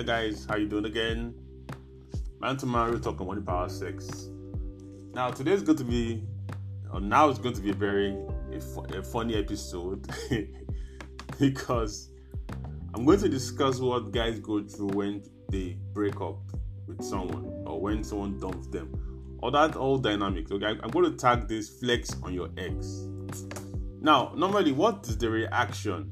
Hi guys, how you doing again? Man to man, we're talking money power six. Now today's going to be, or now it's going to be a very a, a funny episode because I'm going to discuss what guys go through when they break up with someone or when someone dumps them, or that whole dynamic. Okay, I'm going to tag this flex on your ex. Now, normally, what is the reaction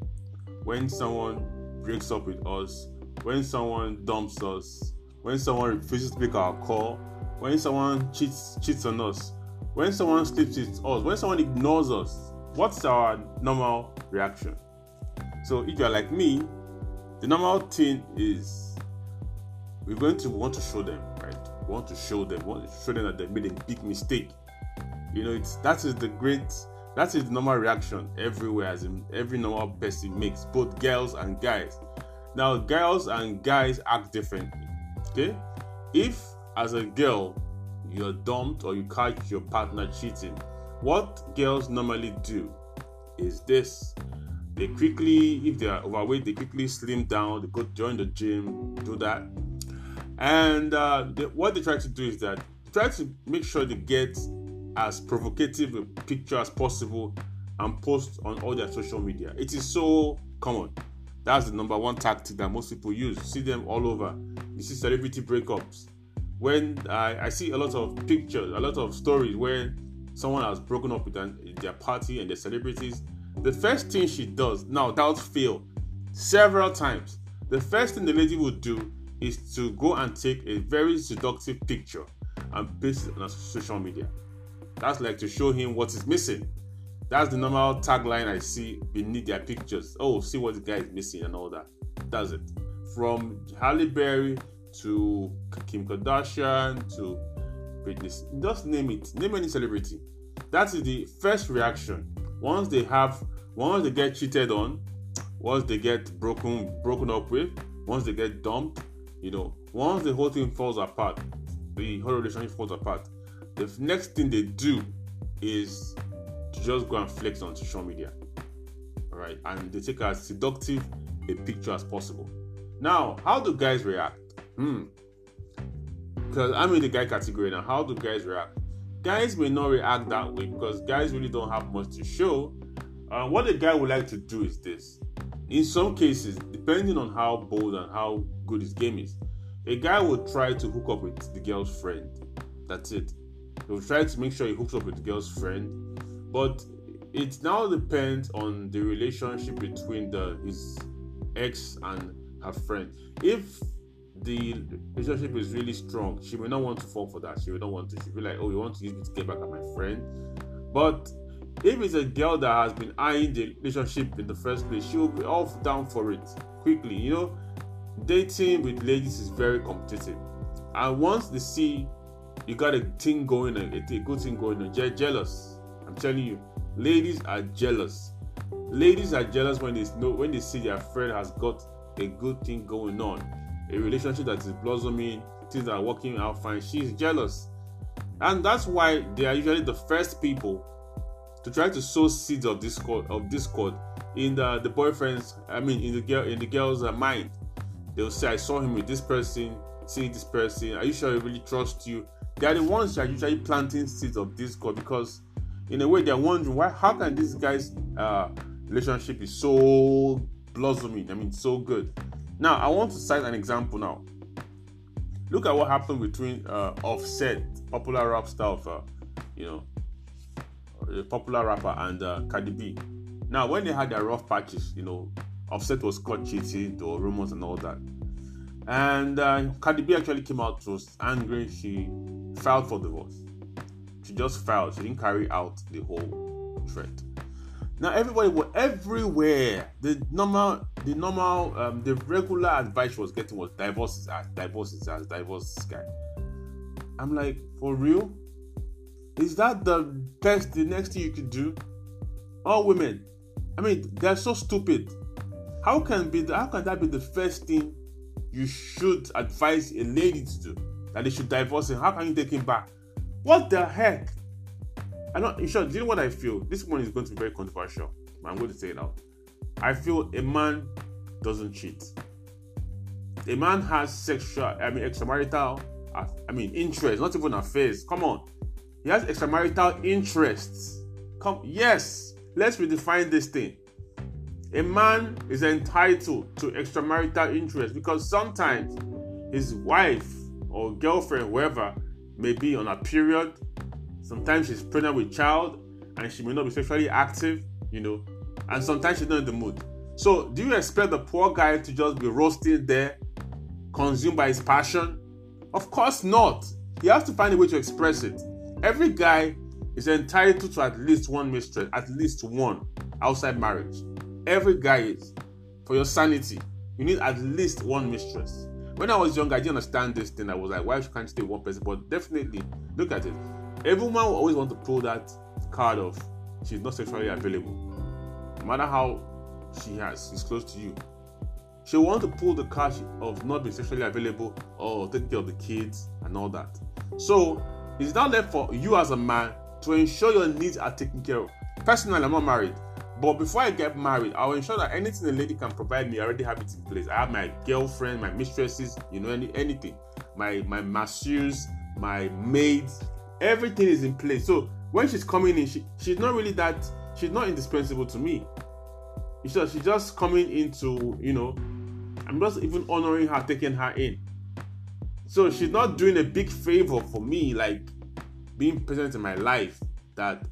when someone breaks up with us, when someone dumps us, when someone refuses to pick our call, when someone cheats cheats on us, when someone sleeps with us, when someone ignores us? What's our normal reaction? So if you're like me, the normal thing is we're going to want to show them, right? We want to show them, want to show them that they made a big mistake. You know, it's that is the great that is the normal reaction everywhere as in every normal person makes, both girls and guys. Now, girls and guys act differently. Okay? If as a girl you're dumped or you catch your partner cheating, what girls normally do is this. They quickly, if they are overweight, they quickly slim down, they go join the gym, do that. And uh, they, what they try to do is that try to make sure they get as provocative a picture as possible and post on all their social media. It is so common. That's the number one tactic that most people use. See them all over. You see celebrity breakups. When I, I see a lot of pictures, a lot of stories where someone has broken up with an, their party and their celebrities, the first thing she does, now without fail, several times, the first thing the lady would do is to go and take a very seductive picture and paste it on social media. That's like to show him what is missing. That's the normal tagline I see beneath their pictures. Oh, see what the guy is missing and all that. Does it. From Halle Berry to Kim Kardashian to Britney, just name it. Name any celebrity. That is the first reaction. Once they have, once they get cheated on, once they get broken broken up with, once they get dumped, you know, once the whole thing falls apart, the whole relationship falls apart, the next thing they do is just go and flex on social media. Right, and they take as seductive a picture as possible. Now, how do guys react? Hmm. Because I'm in the guy category now. How do guys react? Guys may not react that way because guys really don't have much to show. Uh, what a guy would like to do is this. In some cases, depending on how bold and how good his game is, a guy will try to hook up with the girl's friend. That's it. He'll try to make sure he hooks up with the girl's friend, but it now depends on the relationship between the his ex and her friend. If the relationship is really strong, she may not want to fall for that. She may not want to. She'll be like, "Oh, you want to use me to get back at my friend?" But if it's a girl that has been eyeing the relationship in the first place, she will be off down for it quickly. You know, dating with ladies is very competitive, and once they see you got a thing going a good thing going they're jealous. I'm telling you, ladies are jealous. Ladies are jealous when they know when they see their friend has got a good thing going on, a relationship that is blossoming, things are working out fine. She's jealous, and that's why they are usually the first people to try to sow seeds of discord of discord in the the boyfriend's. I mean, in the girl in the girl's uh, mind. They'll say, "I saw him with this person, seeing this person. Are you sure he really trusts you?" They are the ones that are usually planting seeds of discord because, in a way, they're wondering why. How can this guy's uh, relationship be so blossoming? I mean, so good. Now, I want to cite an example. Now, look at what happened between uh, Offset, popular rap star of, uh, you know, a popular rapper, and uh, Cardi B. Now, when they had their rough patches, you know, Offset was caught cheating, were rumors and all that. And uh, Cardi B actually came out, was angry. She filed for divorce. She just filed. She didn't carry out the whole threat. Now everybody was everywhere. The normal, the normal, um, the regular advice she was getting was divorce his ass, divorce divorce guy. I'm like, for real? Is that the best, the next thing you could do? All women, I mean, they're so stupid. How can be? The, how can that be the first thing you should advise a lady to do? That they should divorce him. How can you take him back? What the heck? I'm not in short. Do you know what I feel? This one is going to be very controversial. But I'm going to say it out. I feel a man doesn't cheat. a man has sexual, I mean, extramarital, uh, I mean, interest, not even affairs. Come on. He has extramarital interests. Come, yes, let's redefine this thing. A man is entitled to extramarital interest because sometimes his wife or girlfriend, whoever, may be on a period. Sometimes she's pregnant with child and she may not be sexually active, you know, and sometimes she's not in the mood. So, do you expect the poor guy to just be roasted there, consumed by his passion? Of course not. He has to find a way to express it. Every guy is entitled to at least one mistress, at least one outside marriage. Every guy is. For your sanity, you need at least one mistress. When I was young, I didn't understand this thing. I was like, why can't you stay one person? But definitely, look at it. Everyone will always want to pull that card of she's not sexually available. No matter how she has, she's close to you. She'll want to pull the card of not being sexually available or taking care of the kids and all that. So it's now left for you as a man to ensure your needs are taken care of. Personally, I'm not married. But before I get married, I'll ensure that anything a lady can provide me, I already have it in place. I have my girlfriend, my mistresses, you know, any anything. My my masseurs, my maids, everything is in place. So when she's coming in, she, she's not really that she's not indispensable to me. She's just, she's just coming into, you know, I'm just even honoring her, taking her in. So she's not doing a big favor for me, like being present in my life that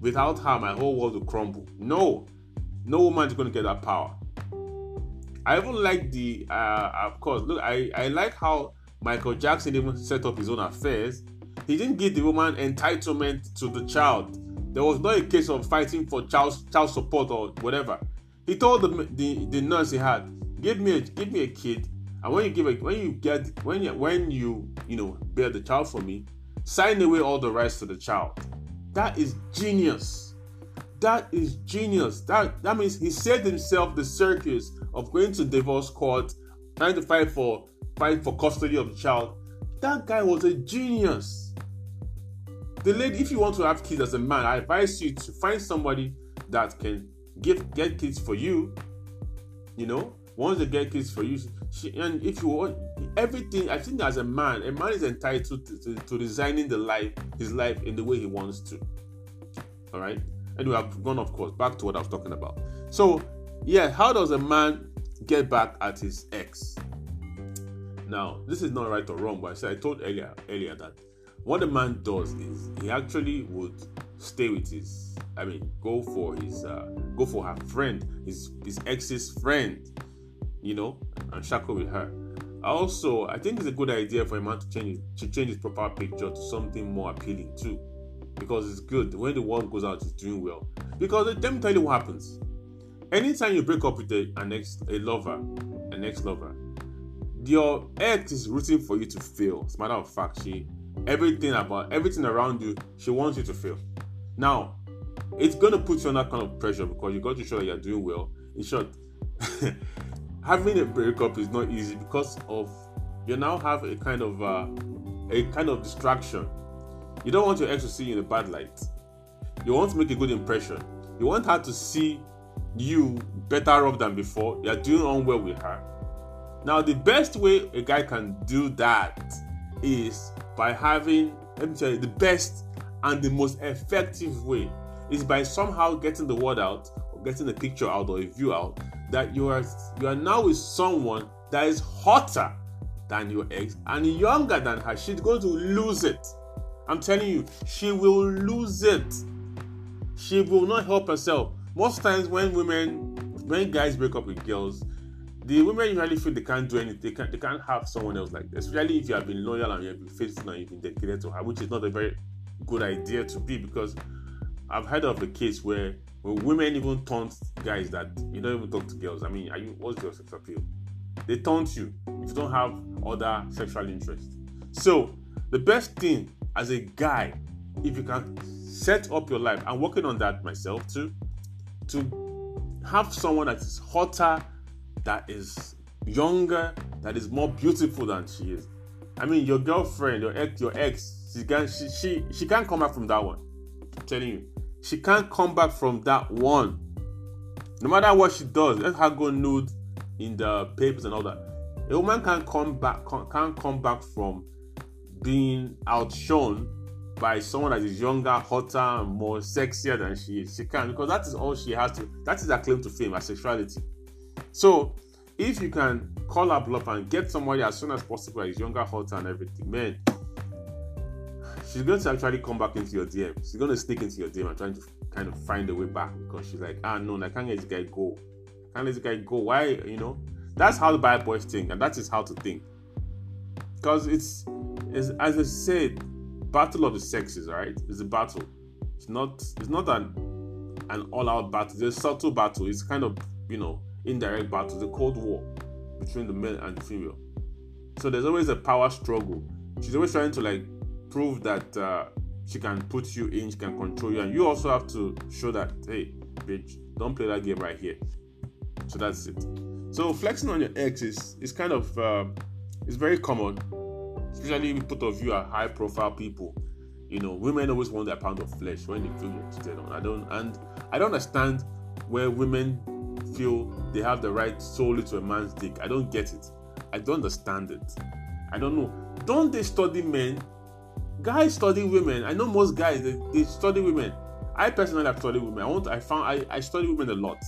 Without her, my whole world will crumble. No, no woman is going to get that power. I even like the, uh, of course, look, I, I like how Michael Jackson even set up his own affairs. He didn't give the woman entitlement to the child. There was not a case of fighting for child child support or whatever. He told the the, the nurse he had, give me a give me a kid, and when you give it, when you get when you when you you know bear the child for me, sign away all the rights to the child. That is genius. That is genius. That that means he saved himself the circus of going to divorce court, trying to fight for fight for custody of the child. That guy was a genius. The lady, if you want to have kids as a man, I advise you to find somebody that can give get kids for you. You know, once they get kids for you, she, and if you want everything, I think as a man, a man is entitled to, to, to designing the life, his life in the way he wants to. All right. Anyway, we have gone, of course, back to what I was talking about. So, yeah, how does a man get back at his ex? Now, this is not right or wrong, but I said I told earlier earlier that what a man does is he actually would stay with his, I mean, go for his, uh, go for her friend, his his ex's friend, you know, and shackle with her. Also, I think it's a good idea for a man to change to change his profile picture to something more appealing too, because it's good when the world goes out, he's doing well. Because let me tell you what happens. Anytime you break up with a, an ex, a lover, an ex-lover, your ex is rooting for you to fail. As a matter of fact, she everything about everything around you, she wants you to fail. Now, it's gonna put you under kind of pressure because you got to show that you're doing well. In short, having a breakup is not easy because of you now have a kind of uh, a kind of distraction. You don't want your ex to see you in a bad light. You want to make a good impression. You want her to see you better off than before. You're doing unwell with her. Now, the best way a guy can do that is by having, let me tell you, the best and the most effective way is by somehow getting the word out or getting a picture out or a view out that you are you are now with someone that is hotter than your ex and younger than her, she's going to lose it. I'm telling you, she will lose it. She will not help herself. Most times when women, when guys break up with girls, the women usually feel they can't do anything. They can't, they can't have someone else like this. Especially if you have been loyal and you have been faithful and you've been dedicated to her, which is not a very good idea to be because I've heard of a case where women even taunt guys that you don't even talk to girls. I mean, are you what's your sex appeal? They taunt you if you don't have other sexual interest. So the best thing as a guy, if you can set up your life, I'm working on that myself too, to have someone that is hotter, that is younger, that is more beautiful than she is. I mean, your girlfriend, your ex, your ex, she can she she, she can't come back from that one. I'm telling you she can't come back from that one. No matter what she does, let her go nude in the papers and all that. A woman can't come back can't come back from being outshone by someone that is younger, hotter, more sexier than she is. She can because that is all she has to. That is her claim to fame, her sexuality. So if you can call her bluff and get somebody as soon as possible that is younger, hotter, and everything, man, she's going to actually come back into your DM. She's going to sneak into your DM and trying to kind of find a way back because she's like, ah, no, I can't let this guy go. I can't let this guy go. Why, you know? That's how the bad boys think, and that is how to think. Because it's, it's, as I said, battle of the sexes, right? It's a battle. It's not. It's not an an all-out battle. It's a subtle battle. It's kind of you know indirect battle. The Cold War between the male and the female. So there's always a power struggle. She's always trying to like prove that uh, she can put you in, she can control you, and you also have to show that hey, bitch, don't play that game right here. So that's it. So flexing on your ex is is kind of uh, it's very common, especially if put of view are high profile people. You know, women always want their pound of flesh when they feel cheated on. I don't and I don't understand where women feel they have the right solely to a man's dick. I don't get it. I don't understand it. I don't know. Don't they study men? Guys study women. I know most guys they, they study women. I personally have studied women. I want I found I, I study women a lot.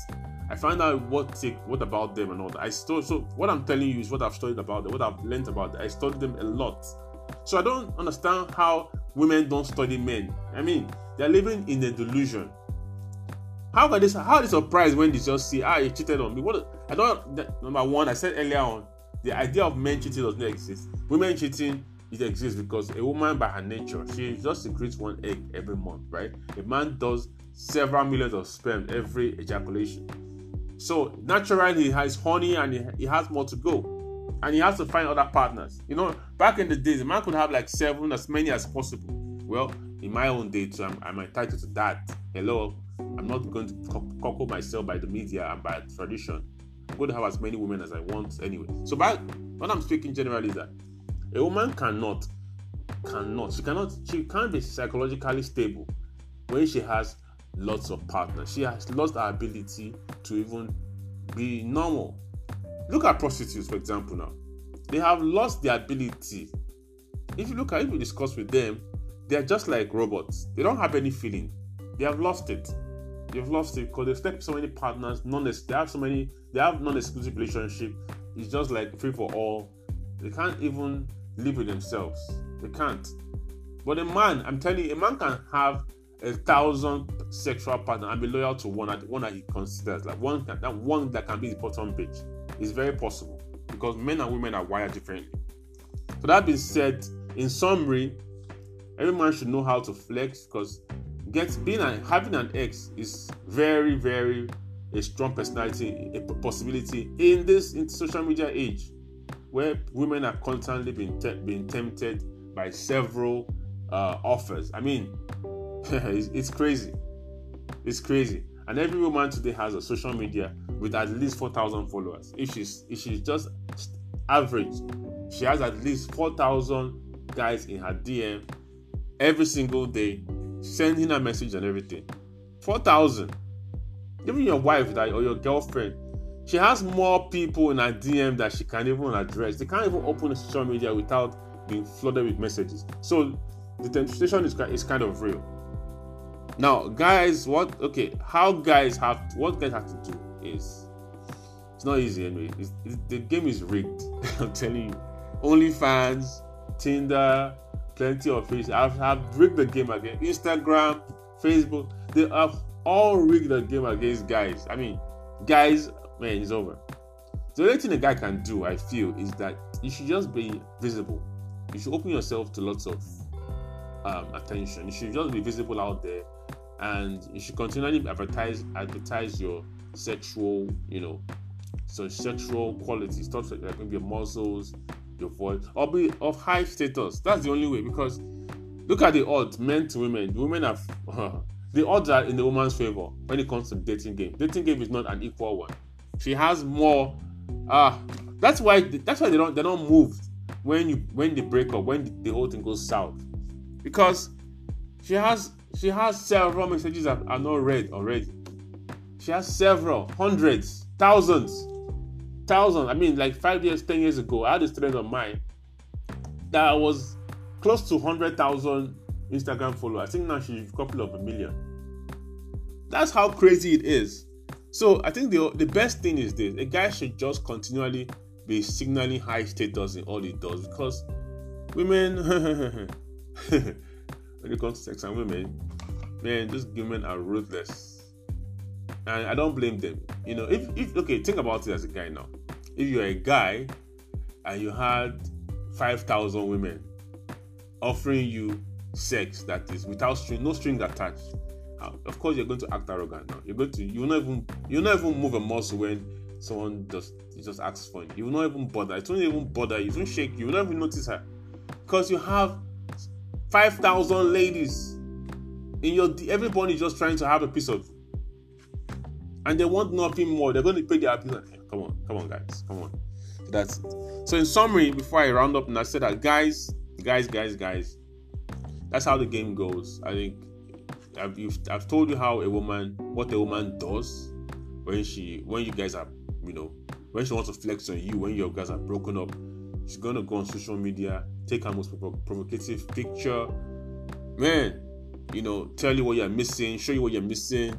I find out what take what about them and all that. I still so what I'm telling you is what I've studied about them, what I've learned about them. I studied them a lot. So I don't understand how women don't study men. I mean, they're living in a delusion. How can this? How are they surprised when they just see ah you cheated on me? What I don't. That, number one, I said earlier on, the idea of men cheating does not exist. Women cheating it exists because a woman by her nature she just secretes one egg every month, right? A man does several millions of sperm every ejaculation. So naturally he has honey and he, has more to go, and he has to find other partners. You know, back in the days, a man could have like seven, as many as possible. Well, in my own day too, I'm, I'm entitled to that. Hello, I'm not going to cockle myself by the media and by tradition. I'm going to have as many women as I want anyway. So, by what I'm speaking generally is that a woman cannot, cannot, she cannot, she can't be psychologically stable when she has lots of partners. She has lost her ability to even be normal. Look at prostitutes, for example, now. They have lost the ability. If you look at if you discuss with them, they are just like robots. They don't have any feeling. They have lost it. They've lost it because they've stepped so many partners. Non they have so many. They have non-exclusive relationship. It's just like free for all. They can't even live with themselves. They can't. But a man, I'm telling you, a man can have a thousand sexual partners and be loyal to one, that one that he considers like one that that one that can be his bottom bitch. It's very possible because men and women are wired differently. So that being said, in summary, every man should know how to flex because get being and having an ex is very very a strong personality a possibility in this in social media age where women are constantly being, te- being tempted by several uh, offers i mean it's, it's crazy it's crazy and every woman today has a social media with at least 4000 followers if she's if she's just average she has at least 4000 guys in her dm every single day sending a message and everything. 4,000. Even your wife that, or your girlfriend, she has more people in her DM that she can't even address. They can't even open a social media without being flooded with messages. So the temptation is, is kind of real. Now, guys, what okay? How guys have what guys have to do is it's not easy anyway. It's, the game is rigged. I'm telling you. OnlyFans, Tinder, plenty of fish. I've, have rigged the game again. Instagram, Facebook, they have all rigged the game against guys. I mean, guys, man, it's over. The only thing a guy can do, I feel, is that you should just be visible. You should open yourself to lots of um, attention. You should just be visible out there, and you should continually advertise advertise your sexual, you know, so sexual qualities, stuff like that, maybe your muscles, your voice or be of high status. That's the only way because look at the odds, men to women. The women have the odds are in the woman's favor when it comes to dating game. Dating game is not an equal one. She has more. Ah, uh, that's why that's why they don't they don't move when you when they break up when the, the whole thing goes south because she has she has several messages that are not read already. She has several hundreds, thousands thousands. I mean, like five years, ten years ago, I had a student of mine that was close to hundred thousand Instagram followers. I think now she's a couple of a million. That's how crazy it is. So I think the the best thing is this: a guy should just continually be signaling high status in all he does because women, when it comes to sex and women, man, these women are ruthless, and I don't blame them. You know, if if okay, think about it as a guy now. If you're a guy and you had five thousand women offering you sex that is without string, no string attached. Uh, of course, you're going to act arrogant now. You're going to you will not even you will not even move a muscle when someone just just asks for it. You will not even bother. It won't even bother. You won't shake. You will not even notice her because you have five thousand ladies in your. Everybody just trying to have a piece of, and they want nothing more. They're going to pay their bill. Come on, come on, guys, come on. That's it. So in summary, before I round up, and I said that guys, guys, guys, guys, that's how the game goes. I think I've, I've told you how a woman, what a woman does when she, when you guys are, you know, when she wants to flex on you, when your guys are broken up, she's gonna go on social media, take her most provocative picture, man, you know, tell you what you're missing, show you what you're missing.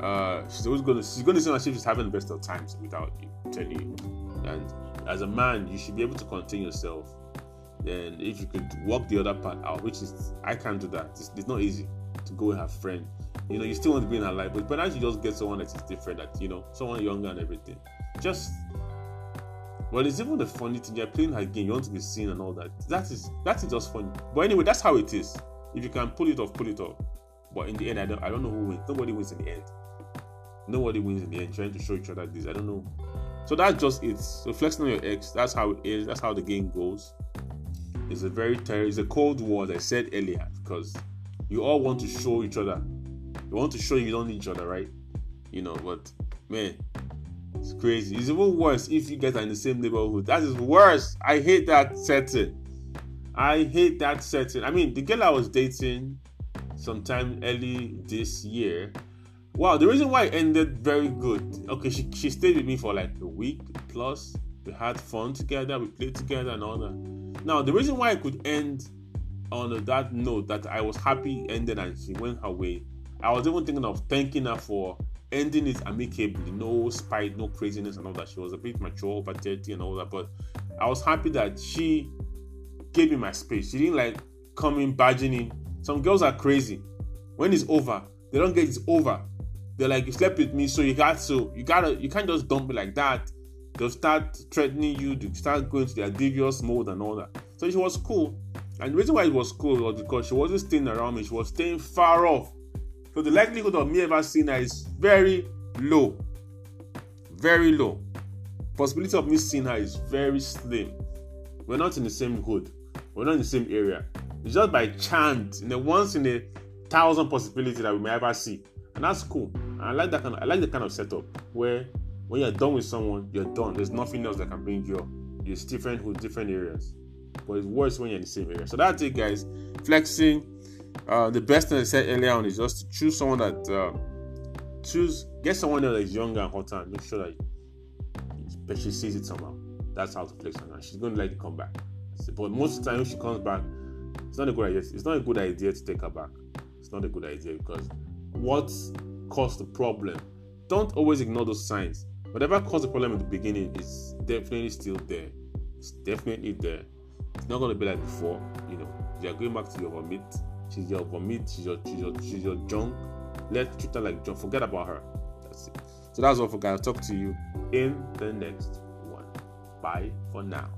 Uh, she's always gonna, she's gonna seem if she's having the best of times without you telling you. And as a man, you should be able to contain yourself then if you could work the other part out, which is I can't do that. It's, it's not easy to go with her friend. You know, you still want to be in her life, but as you just get someone that is different, that you know, someone younger and everything. Just well, it's even the funny thing. You're playing her game. You want to be seen and all that. That is that is just funny. But anyway, that's how it is. If you can pull it off, pull it off. But in the end, I don't I don't know who wins. Nobody wins in the end. Nobody wins in the end. Trying to show each other this. I don't know. So that's just it. So flexing on your ex. That's how it is. That's how the game goes. It's a very ter- it's a cold war, as I said earlier, because you all want to show each other. You want to show you don't need each other, right? You know, but man, it's crazy. It's even worse if you guys are in the same neighborhood. That is worse. I hate that setting. I hate that setting. I mean, the girl I was dating sometime early this year. Wow, the reason why it ended very good. Okay, she, she stayed with me for like a week plus. We had fun together, we played together and all that. Now, the reason why it could end on that note that I was happy ended and she went her way, I was even thinking of thanking her for ending it amicably, no spite, no craziness, and all that. She was a bit mature, over 30 and all that, but I was happy that she gave me my space. She didn't like coming barging in. Some girls are crazy. When it's over, they don't get it's over. They're like, you slept with me, so you got to, you gotta, you can't just dump me like that they'll start threatening you, they start going to their devious mode and all that. So she was cool. And the reason why it was cool was because she wasn't staying around me, she was staying far off. So the likelihood of me ever seeing her is very low. Very low. Possibility of me seeing her is very slim. We're not in the same hood. We're not in the same area. It's just by chance, in a once in a thousand possibility that we may ever see. And that's cool. And I like that kind of I like the kind of setup where when you're done with someone, you're done. There's nothing else that can bring you up. It's different with different areas, but it's worse when you're in the same area. So that's it, guys. Flexing. Uh, the best thing I said earlier on is just to choose someone that uh, choose get someone that is younger and hotter and make sure that but she sees it somehow. That's how to flex on her. She's going to like to come back. But most of the time, if she comes back, it's not a good idea. It's not a good idea to take her back. It's not a good idea because what caused the problem? Don't always ignore those signs whatever caused the problem in the beginning is definitely still there. It's definitely there. It's not gonna be like before. You know, you're going back to your vomit. She's your vomit. She's your she's your, she's your junk. Let's treat her like junk. Forget about her. That's it. So that's all for guys. I'll talk to you in the next one. Bye for now.